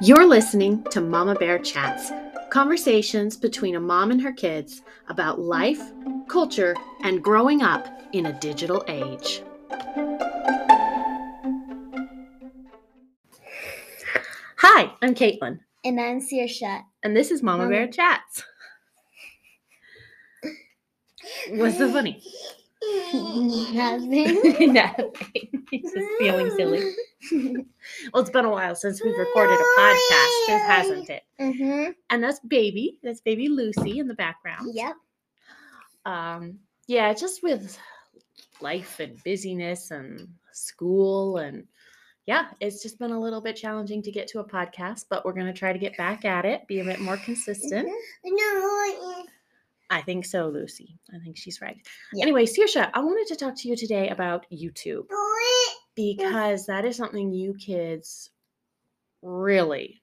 You're listening to Mama Bear Chats, conversations between a mom and her kids about life, culture, and growing up in a digital age. Hi, I'm Caitlin, And I'm Saoirse. and this is Mama Bear Chats. What's so funny? Nothing. Nothing. He's just feeling silly. Well, it's been a while since we've recorded a podcast, just hasn't it? mm-hmm. And that's baby. That's baby Lucy in the background. Yep. Um, yeah, just with life and busyness and school and yeah, it's just been a little bit challenging to get to a podcast, but we're gonna try to get back at it, be a bit more consistent. No. I think so, Lucy. I think she's right. Yeah. Anyway, Saoirse, I wanted to talk to you today about YouTube because that is something you kids really,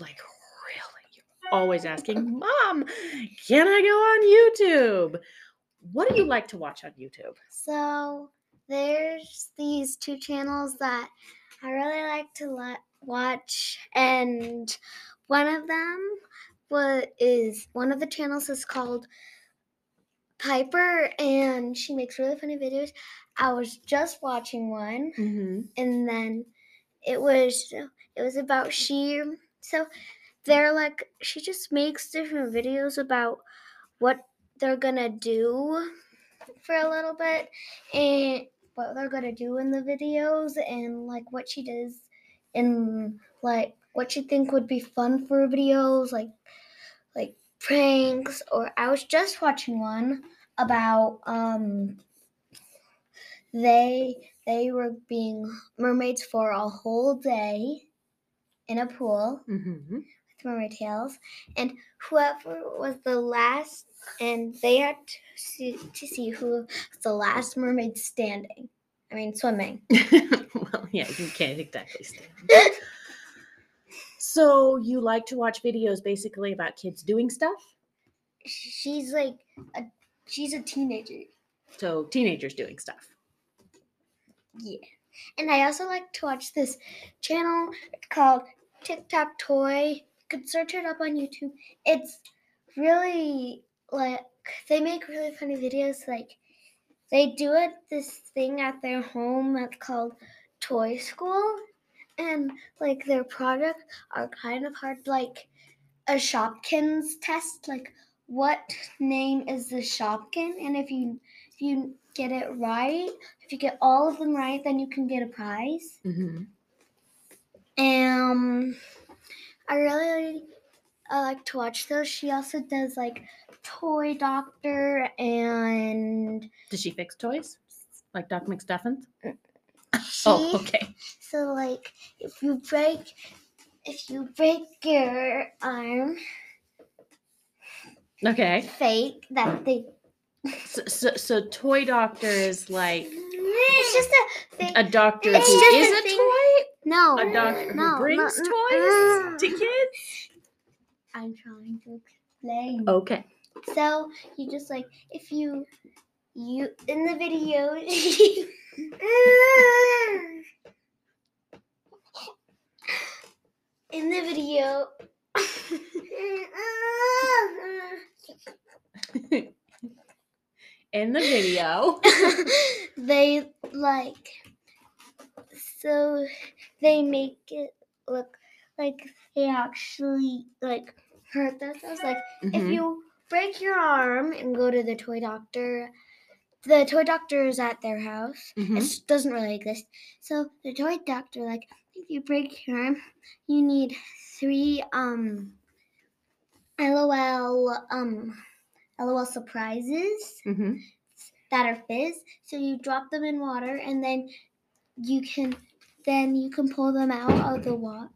like, really, you're always asking, Mom, can I go on YouTube? What do you like to watch on YouTube? So there's these two channels that I really like to watch, and one of them what is one of the channels is called Piper, and she makes really funny videos. I was just watching one. Mm-hmm. and then it was it was about she so they're like she just makes different videos about what they're gonna do for a little bit and what they're gonna do in the videos and like what she does and like what you think would be fun for videos like like pranks or i was just watching one about um they they were being mermaids for a whole day in a pool Mm-hmm. with mermaid tails, and whoever was the last, and they had to see, to see who was the last mermaid standing. I mean, swimming. well, yeah, you can't exactly stand. So you like to watch videos basically about kids doing stuff? She's like a she's a teenager. So teenagers doing stuff. Yeah. And I also like to watch this channel called Tic Tac Toy. You could search it up on YouTube. It's really like they make really funny videos. Like they do it this thing at their home that's called Toy School, and like their product are kind of hard, like a Shopkins test. Like what name is the Shopkin? And if you if you get it right, if you get all of them right, then you can get a prize. Mm-hmm. Um, I really I like to watch those. She also does like Toy Doctor and Does she fix toys? Like Doc McStuffins? she. Oh, okay. So like, if you break, if you break your arm, Okay. fake that they. So, so, so toy doctor is like It's just a fake. a doctor It's who is a a toy? no, A doctor who no, no, brings no, toys to mm. kids? I'm trying to explain. Okay. So you just like if you you in the video in the video In the video. they like so they make it look like they actually like hurt themselves like if Mhm. you break your arm and go to the toy doctor the toy doctor is at their house Mhm. it doesn't really exist so the toy doctor like if you break your arm you need three um lol um lol surprises Mhm. that are fizz so you drop them in water and then you can then you can pull them out of the water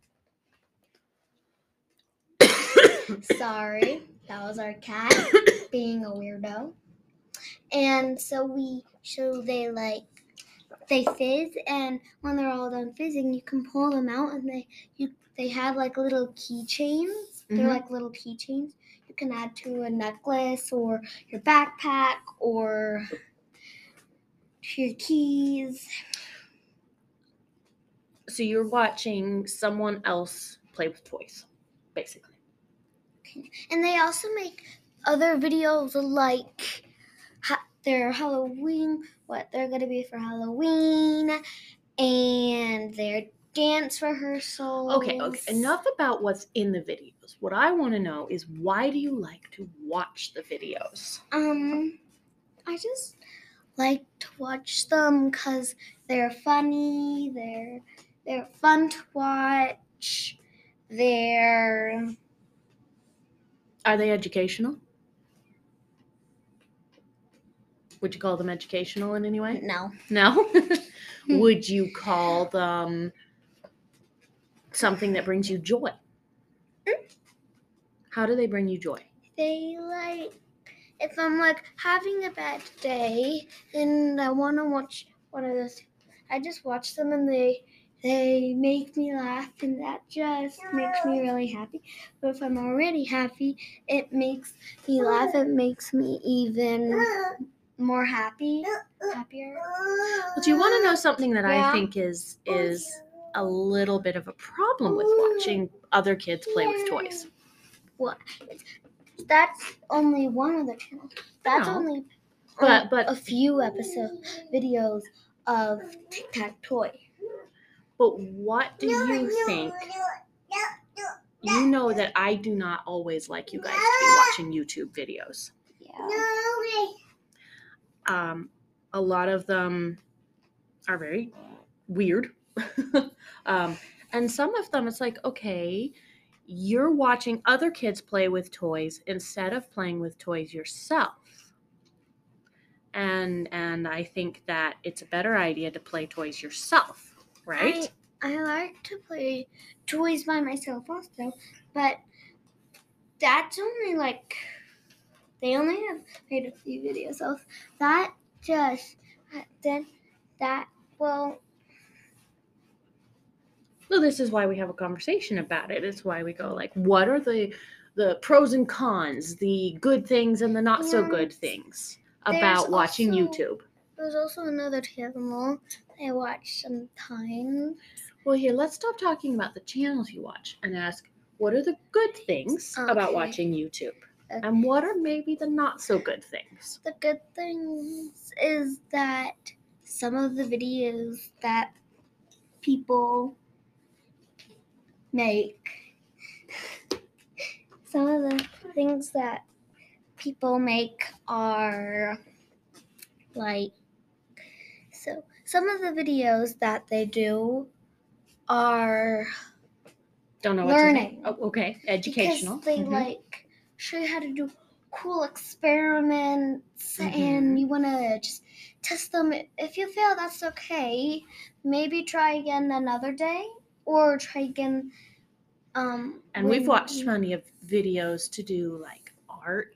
Sorry, that was our cat being a weirdo. And so we, so they like, they fizz, and when they're all done fizzing, you can pull them out, and they, you, they have like little keychains. They're Mhm. like little keychains you can add to a necklace or your backpack or to your keys. so you're watching someone else play with toys, basically. Okay. And they also make other videos like their Halloween, what they're gonna be for Halloween, and their dance rehearsals. Okay, okay. Enough about what's in the videos. What I want to know is why do you like to watch the videos? Um, I just like to watch them because they're funny. They're they're fun to watch. They're Are they educational? Would you call them educational in any way? no. No. Hmm. Would you call them something that brings you joy? Hmm? How do they bring you joy? They like if I'm like having a bad day and I want to watch one of those. I just watch them and they they make me laugh and that just makes me really happy. But if I'm already happy, it makes me laugh. It makes me even more happy, happier. But you want to know something that I think is is a little bit of a problem with watching other kids play with toys. What? That's only one of the channels. That's know. only But- um, but- a few episode videos of Tic Tac Toy. But what do you think? You know that I do not always like you guys to be watching YouTube videos. Yeah. Um, a lot of them are very weird. um, and some of them, it's like, okay, you're watching other kids play with toys instead of playing with toys yourself. And and I think that it's a better idea to play toys yourself, right? I, I like to play toys by myself also, but that's only like they only have made a few videos of that. Just uh, then that well Well, this is why we have a conversation about it. It's why we go like, what are the the pros and cons, the good things and the not so good things about watching also- YouTube? there's also another channel I watch sometimes. Well, here, let's stop talking about the channels you watch and ask, what are the good things about watching YouTube? Okay. And what are maybe the not so good things? The good things is that some of the videos that people make, some of the things that people make are like, so some of the videos that they do are Don't know what to Learning. say. Oh, okay. Educational. Because they Mhm. like show you how to do cool experiments Mhm. and you want to just test them. If you fail, that's okay. Maybe try again another day or try again. Um, and we've watched you- plenty of videos to do like art,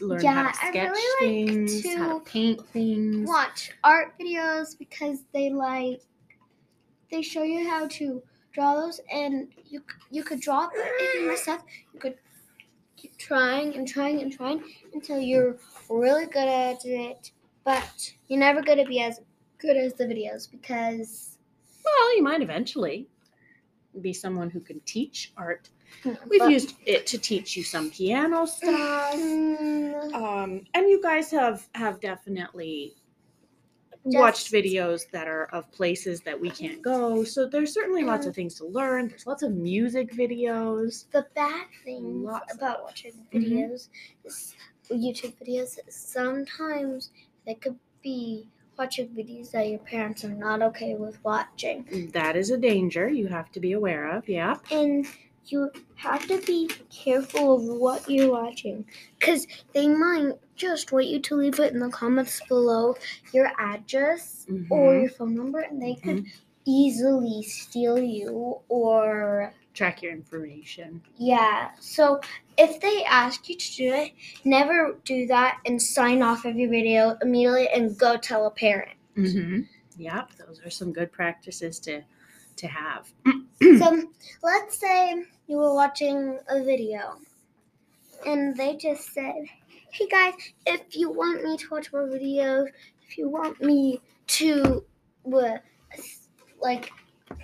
learn how Yeah, to I sketch really like things, how to to paint things. watch art videos because they like they show you how to draw those and you you could draw but if you mess up you could keep trying and trying and trying until you're really good at it but you're never going to be as good as the videos because Well, you might eventually be someone who can teach art. We've but- used it to teach you some piano stuff. Mm, Um, and you guys have have definitely watched videos that are of places that we can't go. So there's certainly lots of things to learn. There's lots of music videos. the bad of about watching Mhm. videos is YouTube videos sometimes they could be watching videos that your parents are not okay with watching. That is a danger you have to be aware of. Yeah. And you have to be careful of what you're watching because they might just want you to leave it in the comments below your address or Mhm. your phone number and they could easily steal you or Track your information. Yeah. So if they ask you to do it, never do that and sign off of your video immediately and go tell a parent. Mm-hmm. Yep. Those are some good practices to to have. so let's say you were watching a video and they just said, Hey guys, if you want me to watch more videos, if you want me to uh, like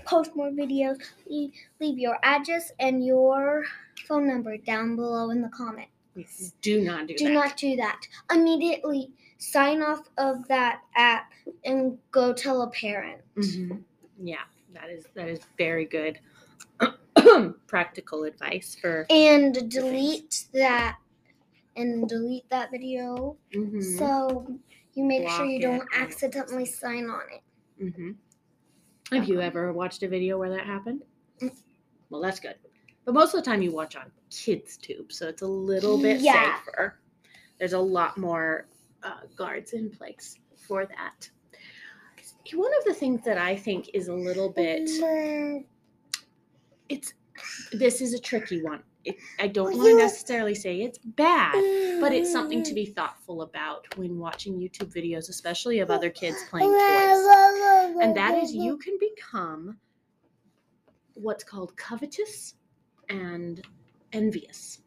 post more videos, leave, leave your address and your phone number down below in the comment. Do not do, Do that. not do that. Immediately sign off of that app and go tell a parent. Mhm. Yeah, that is that is very good practical advice for. And delete that and delete that video Mhm. so you make sure you don't and- accidentally sign on it. hmm Have you ever watched a video where that happened? Mm. Well, that's good. But most of the time you watch on Kids Tube, so it's a little bit Yeah. safer. There's a lot more uh, guards in place for that. One of the things that I think is a little bit it's this is a tricky one. It, I don't want to necessarily say it's bad, but it's something to be thoughtful about when watching YouTube videos, especially of other kids playing toys. And that is you can become what's called covetous and envious.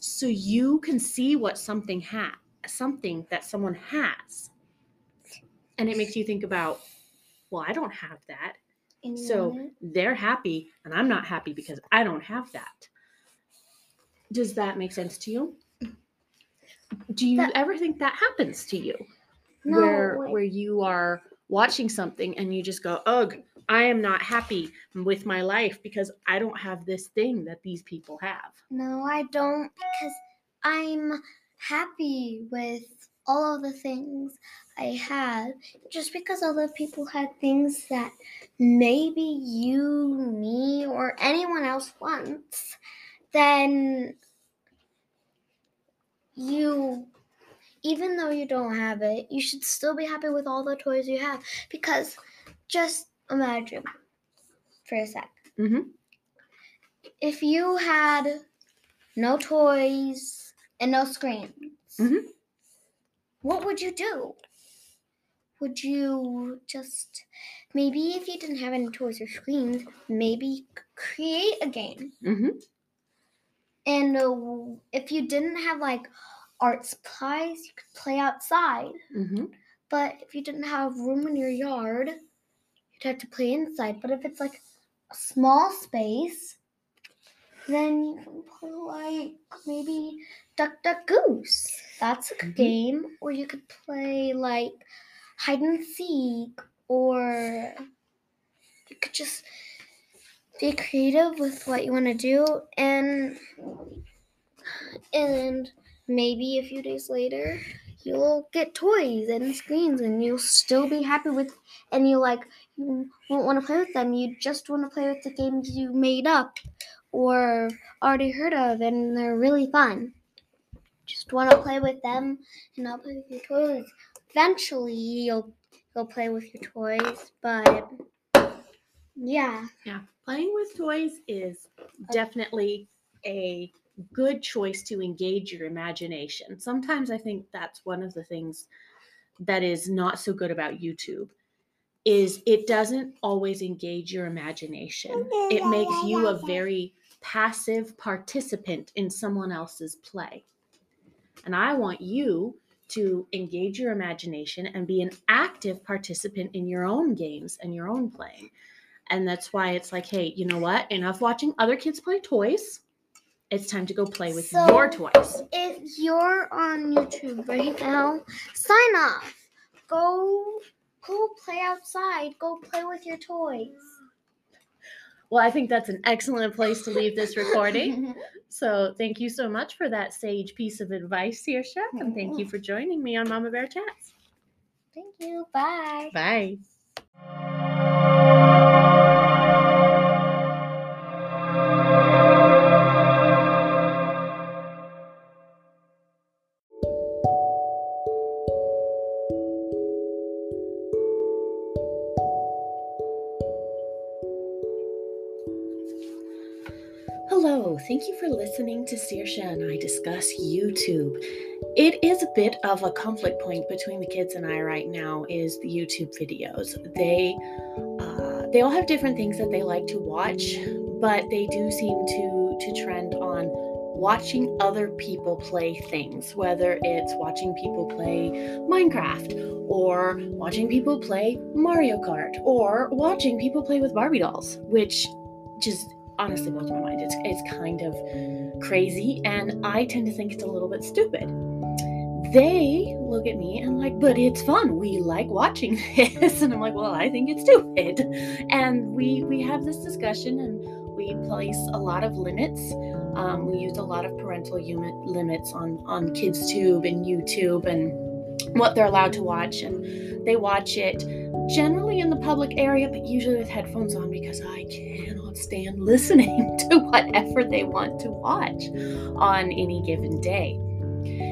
So you can see what something has, something that someone has. And it makes you think about, well, I don't have that. So it? they're happy and I'm not happy because I don't have that. Does that make sense to you? Do you That- ever think that happens to you? No, where wait. where you are watching something and you just go, "Ugh, I am not happy with my life because I don't have this thing that these people have." No, I don't because I'm happy with all of the things I have. Just because other people had things that maybe you, me, or anyone else wants, then you, even though you don't have it, you should still be happy with all the toys you have. Because just imagine for a sec Mhm. if you had no toys and no screens, Mhm. What would you do? Would you just maybe if you didn't have any toys or screens, maybe create a game? Mhm. And uh, if you didn't have like art supplies, you could play outside. Mhm. But if you didn't have room in your yard, you'd have to play inside. But if it's like a small space, then you can play like maybe Duck Duck Goose. That's a Mhm. game. Or you could play like hide and seek, or you could just be creative with what you want to do and and maybe a few days later you'll get toys and screens and you'll still be happy with and you like you won't want to play with them you just want to play with the games you made up or already heard of and they're really fun just want to play with them and not play with your toys eventually you'll you'll play with your toys but yeah Yeah, playing with toys is definitely a good choice to engage your imagination. Sometimes I think that's one of the things that is not so good about YouTube is it doesn't always engage your imagination. It makes you a very passive participant in someone else's play. And I want you to engage your imagination and be an active participant in your own games and your own playing. And that's why it's like, hey, you know what? Enough watching other kids play toys. It's time to go play with So- your toys. if you're on YouTube right now, sign off. Go go play outside. Go play with your toys. Well, I think that's an excellent place to leave this recording. So thank you so much for that sage piece of advice, Saoirse, and thank you for joining me on Mama Bear Chats. Thank you. Bye. Bye. Thank you for listening to Saoirse and I discuss YouTube. It is a bit of a conflict point between the kids and I right now is the YouTube videos. They uh, they all have different things that they like to watch, but they do seem to to trend on watching other people play things, whether it's watching people play Minecraft or watching people play Mario Kart or watching people play with Barbie dolls, which just honestly blows my mind. It's, it's kind of crazy, and I tend to think it's a little bit stupid. They look at me and like, but it's fun. We like watching this, and I'm like, well, I think it's stupid. And we we have this discussion, and we place a lot of limits. Um, we use a lot of parental unit limits on on KidsTube and YouTube and what they're allowed to watch, and they watch it generally in the public area, but usually with headphones on because I cannot stand listening to whatever they want to watch on any given day.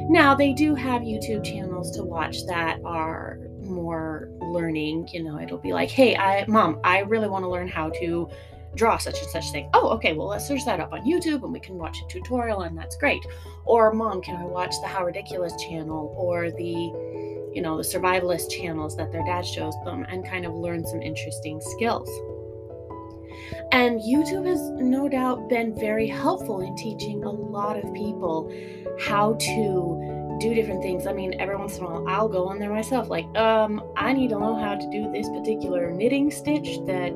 Now, they do have YouTube channels to watch that are more learning. You know, it'll be like, hey, I, mom, I really want to learn how to draw such and such thing. Oh, okay, well, let's search that up on YouTube and we can watch a tutorial, and that's great. Or, mom, can I watch the How Ridiculous channel or the, you know, the survivalist channels that their dad shows them and kind of learn some interesting skills? And YouTube has no doubt been very helpful in teaching a lot of people how to do different things. I mean, every once in a while I'll go on there myself, like, um, I need to know how to do this particular knitting stitch that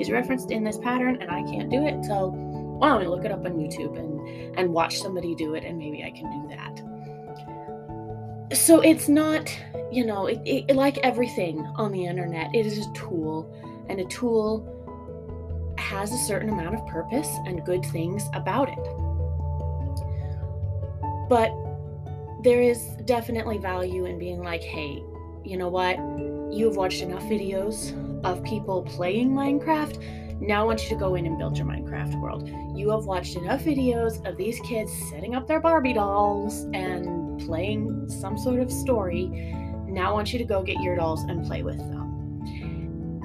is referenced in this pattern and I can't do it. So why don't we look it up on YouTube and, and watch somebody do it and maybe I can do that. So it's not, you know, it, it, like everything on the internet, it is a tool and a tool has a certain amount of purpose and good things about it. But there is definitely value in being like, hey, you know what? You've watched enough videos of people playing Minecraft. Now I want you to go in and build your Minecraft world. You have watched enough videos of these kids setting up their Barbie dolls and playing some sort of story. Now I want you to go get your dolls and play with them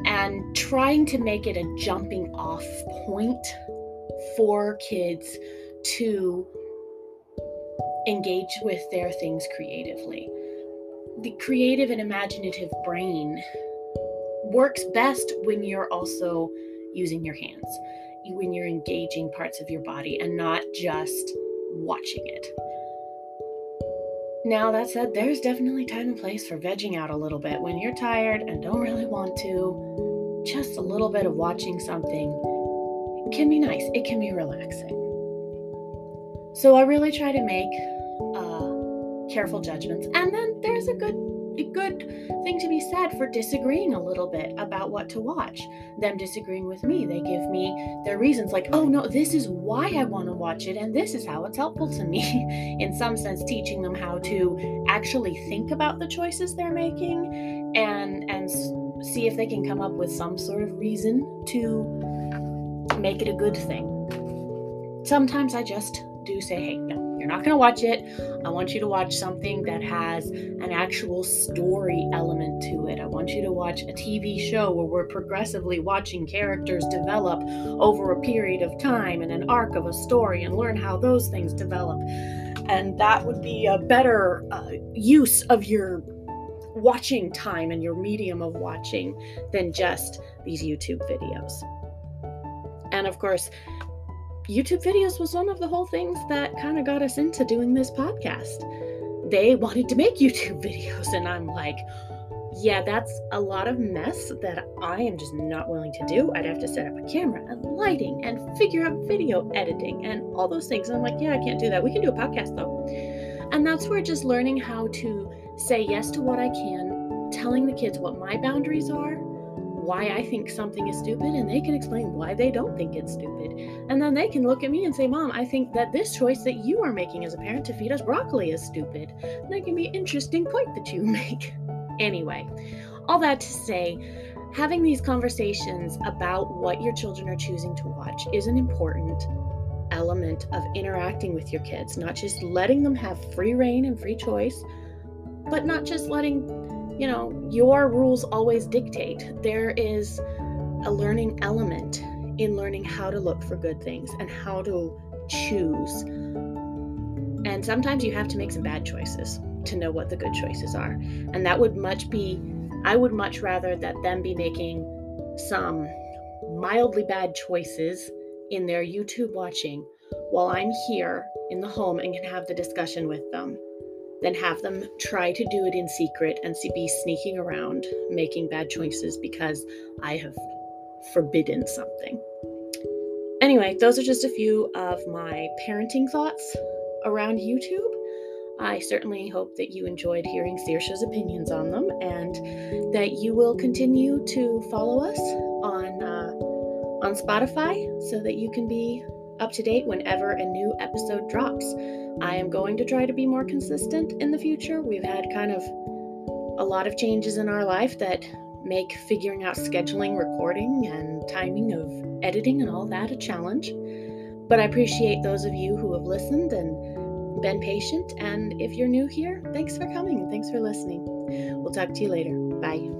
and trying to make it a jumping off point for kids to engage with their things creatively. The creative and imaginative brain works best when you're also using your hands, when you're engaging parts of your body and not just watching it. Now, that said, there's definitely time and place for vegging out a little bit when you're tired and don't really want to. Just a little bit of watching something can be nice, it can be relaxing. So, I really try to make uh, careful judgments. And then there's a good a good thing to be said for disagreeing a little bit about what to watch. Them disagreeing with me, they give me their reasons like, oh no, this is why I want to watch it, and this is how it's helpful to me. In some sense, teaching them how to actually think about the choices they're making and and see if they can come up with some sort of reason to make it a good thing. Sometimes I just do say, hey, no, you're not going to watch it. I want you to watch something that has an actual story element to it. I want you to watch a TV show where we're progressively watching characters develop over a period of time and an arc of a story and learn how those things develop. And that would be a better uh, use of your watching time and your medium of watching than just these YouTube videos. And of course, YouTube videos was one of the whole things that kind of got us into doing this podcast. They wanted to make YouTube videos, and I'm like, yeah, that's a lot of mess that I am just not willing to do. I'd have to set up a camera and lighting and figure out video editing and all those things. And I'm like, yeah, I can't do that. We can do a podcast though. And that's where just learning how to say yes to what I can, telling the kids what my boundaries are, why I think something is stupid and they can explain why they don't think it's stupid. And then they can look at me and say, Mom, I think that this choice that you are making as a parent to feed us broccoli is stupid. And that can be an interesting point that you make. anyway, all that to say, having these conversations about what your children are choosing to watch is an important element of interacting with your kids, not just letting them have free reign and free choice, but not just letting you know, your rules always dictate. There is a learning element in learning how to look for good things and how to choose. And sometimes you have to make some bad choices to know what the good choices are. And that would much be, I would much rather that them be making some mildly bad choices in their YouTube watching while I'm here in the home and can have the discussion with them than have them try to do it in secret and see be sneaking around making bad choices because I have forbidden something. Anyway, those are just a few of my parenting thoughts around YouTube. I certainly hope that you enjoyed hearing Saoirse's opinions on them and that you will continue to follow us on uh, on Spotify so that you can be up to date whenever a new episode drops. I am going to try to be more consistent in the future. We've had kind of a lot of changes in our life that make figuring out scheduling, recording, and timing of editing and all that a challenge. But I appreciate those of you who have listened and been patient. And if you're new here, thanks for coming thanks for listening. We'll talk to you later. Bye.